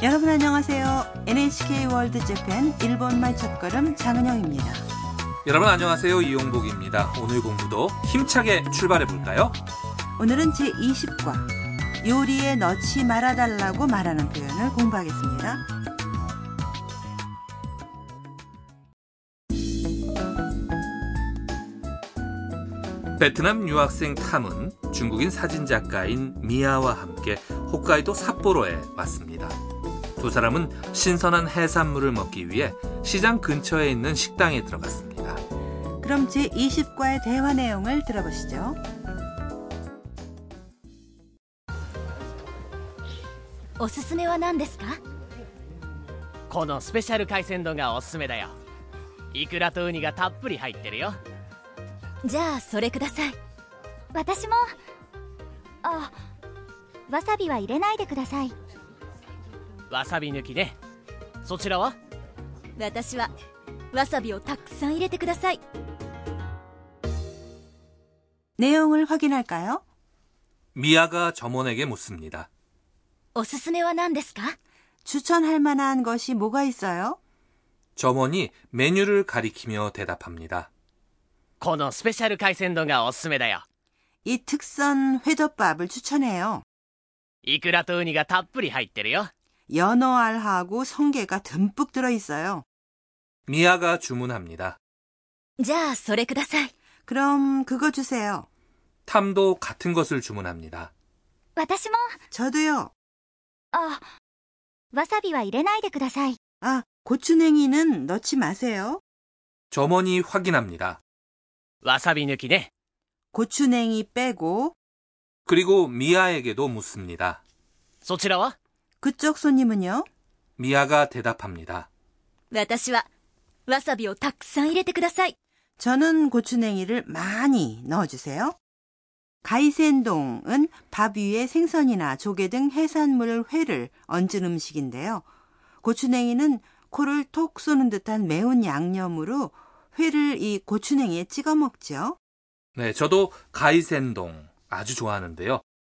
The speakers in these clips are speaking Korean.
여러분 안녕하세요. NHK 월드 재팬 일본말 첫걸음 장은영입니다. 여러분 안녕하세요. 이용복입니다. 오늘 공부도 힘차게 출발해 볼까요? 오늘은 제20과 요리에 넣지 말아달라고 말하는 표현을 공부하겠습니다. 베트남 유학생 탐은 중국인 사진작가인 미아와 함께 홋카이도 삿포로에 왔습니다. 두 사람은 신선한 해산물을 먹기 위해 시장 근처에 있는 식당에 들어갔습니다. 그럼 제20과의 대화 내용을 들어보시죠. おすすめは何ですかこのスペシャル海鮮丼がおすすめだよイクラとウニがたっぷり入ってるよじゃあそれください私もあわさびは入れないでください わさび抜きねそちらは私はわさびをたくさん入れてください 내용을 확인할까요? 미아가 점원에게 묻습니다. おすすめは何ですか 추천할 만한 것이 뭐가 있어요? 점원이 메뉴를 가리키며 대답합니다. このスペシャル海鮮丼がおすすめだよ 이 특선 회덮밥을 추천해요. イクラとウニがたっぷり入ってるよ 연어알하고 성게가 듬뿍 들어있어요. 미아가 주문합니다. じゃあそれください 그럼 그거 주세요. 탐도 같은 것을 주문합니다. 私も 저도요. あわさびは入れないでください 아, 고추냉이는 넣지 마세요. 점원이 확인합니다. わさび抜きね 고추냉이 빼고 그리고 미아에게도 묻습니다. そちらは 그쪽 손님은요? 미아가 대답합니다. 私はわさびをたくさん入れてください 저는 고추냉이를 많이 넣어주세요. 가이센동은 밥 위에 생선이나 조개 등 해산물 회를 얹은 음식인데요. 고추냉이는 코를 톡 쏘는 듯한 매운 양념으로 회를 이 고추냉이에 찍어 먹죠. 네, 저도 가이센동 아주 좋아하는데요.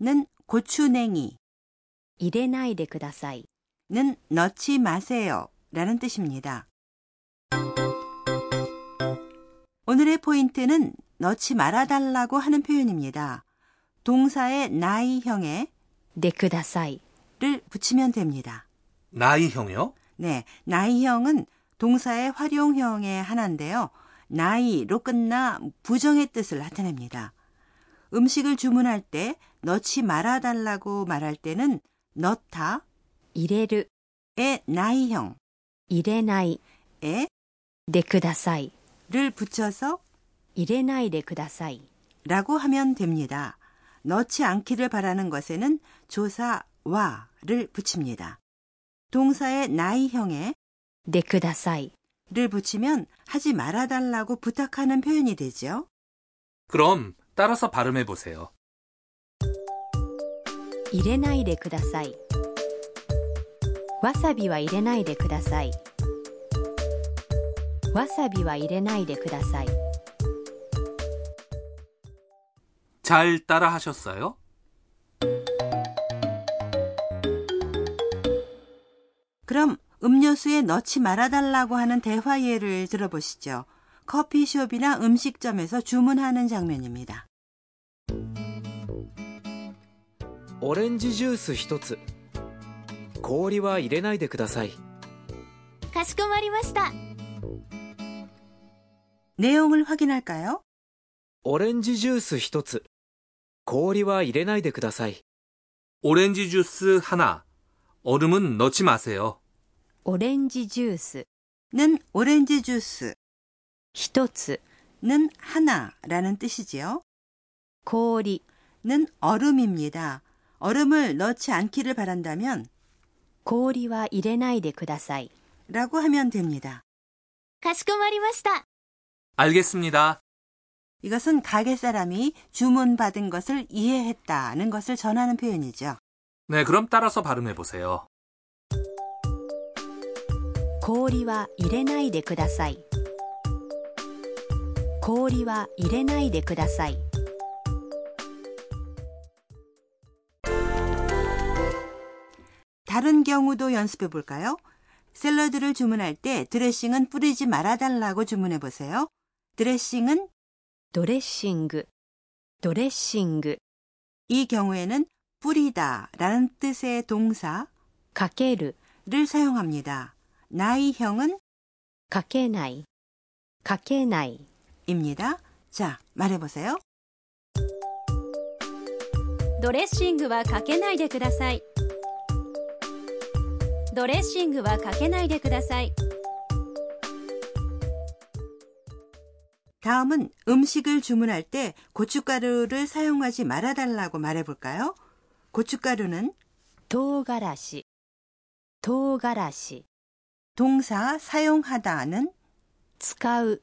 는 고추냉이, 入れないでください。 는 넣지 마세요 라는 뜻입니다. 오늘의 포인트는 넣지 말아달라고 하는 표현입니다. 동사의 나이형에 でください。 를 붙이면 됩니다. 나이형이요? 네, 나이형은 동사의 활용형의 하나인데요. 나이로 끝나 부정의 뜻을 나타냅니다. 음식을 주문할 때 넣지 말아달라고 말할 때는 넣다, 入れる、 의 나이형에 入れない、でください。 를 붙여서 入れないでください。 라고 하면 됩니다. 넣지 않기를 바라는 것에는 조사 와를 붙입니다. 동사의 나이형에 でください。 를 붙이면 하지 말아달라고 부탁하는 표현이 되죠. 그럼 따라서 발음해 보세요. 入れないでください。わさびは入れないでください。わさびは入れないでください。 잘 따라 하셨어요? 그럼 음료수에 넣지 말아달라고 하는 대화 예를 들어보시죠. 커피숍이나 음식점에서 주문하는 장면입니다. 오렌지 주스 1つ氷は入れないでくださいかしこまりました내용을확인할까요? 오렌지 주스 1つ氷は入れないでください 오렌지 주스 하나. 얼음은 넣지 마세요. 오렌지 주스는 오렌지 주스, 一つ 는 하나라는 뜻이지요. 氷 는 얼음입니다. 얼음을 넣지 않기를 바란다면 氷は入れないでください 라고 하면 됩니다. かしこまりました 알겠습니다. 이것은 가게 사람이 주문받은 것을 이해했다는 것을 전하는 표현이죠. 네, 그럼 따라서 발음해 보세요. 氷は入れないでください 氷は入れないでください 다른 경우도 연습해 볼까요? 샐러드를 주문할 때 드레싱은 뿌리지 말아달라고 주문해 보세요. 드레싱은 ドレッシングドレッシング 이 경우에는 뿌리다 라는 뜻의 동사 かける 를 사용합니다. 나이형은 かけないかけない 입니다. 자, 말해보세요. ドレッシングはかけないでくださいドレッシングはかけないでください 다음은 음식을 주문할 때 고춧가루를 사용하지 말아달라고 말해볼까요? 고춧가루는 唐辛子唐辛子 동사 사용하다는 使う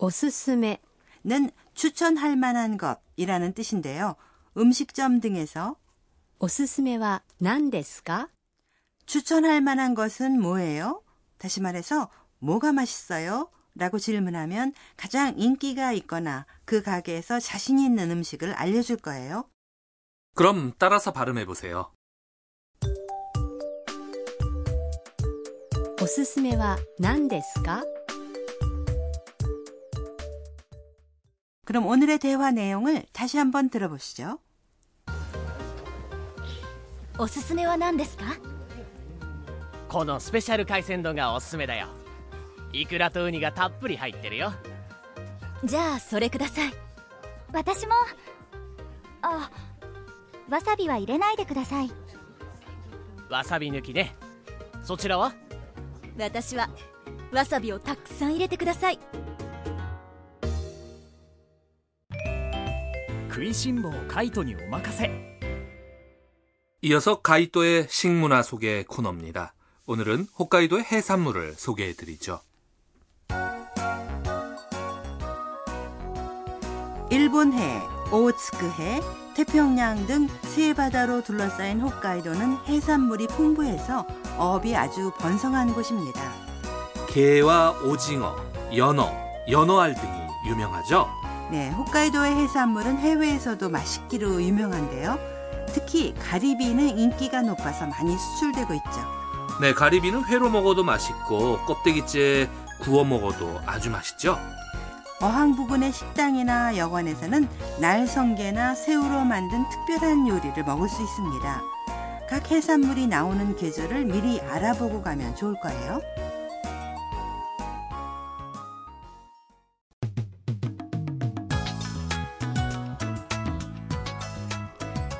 오스스메는 추천할 만한 것이라는 뜻인데요. 음식점 등에서 오스스메와 난데스까? 추천할 만한 것은 뭐예요? 다시 말해서 뭐가 맛있어요? 라고 질문하면 가장 인기가 있거나 그 가게에서 자신 있는 음식을 알려줄 거예요. 그럼 따라서 발음해 보세요. 오스스메와 난데스까? 그럼 오늘의 대화 내용을 다시 한번 들어보시죠. おすすめは何ですかこのスペシャル海鮮丼がおすすめだよイクラとウニがたっぷり入ってるよじゃあそれください私もあわさびは入れないでくださいわさび抜きねそちらは私はわさびをたくさん入れてください 食いしん坊カイトにお任せ 이어서 가이토의 식문화 소개 코너입니다. 오늘은 홋카이도의 해산물을 소개해 드리죠. 일본해, 오츠크해, 태평양 등 세 바다로 둘러싸인 홋카이도는 해산물이 풍부해서 어업이 아주 번성한 곳입니다. 게와 오징어, 연어, 연어알 등이 유명하죠. 네, 홋카이도의 해산물은 해외에서도 맛있기로 유명한데요. 특히 가리비는 인기가 높아서 많이 수출되고 있죠. 네, 가리비는 회로 먹어도 맛있고 껍데기째 구워 먹어도 아주 맛있죠. 어항 부근의 식당이나 여관에서는 날성게나 새우로 만든 특별한 요리를 먹을 수 있습니다. 각 해산물이 나오는 계절을 미리 알아보고 가면 좋을 거예요.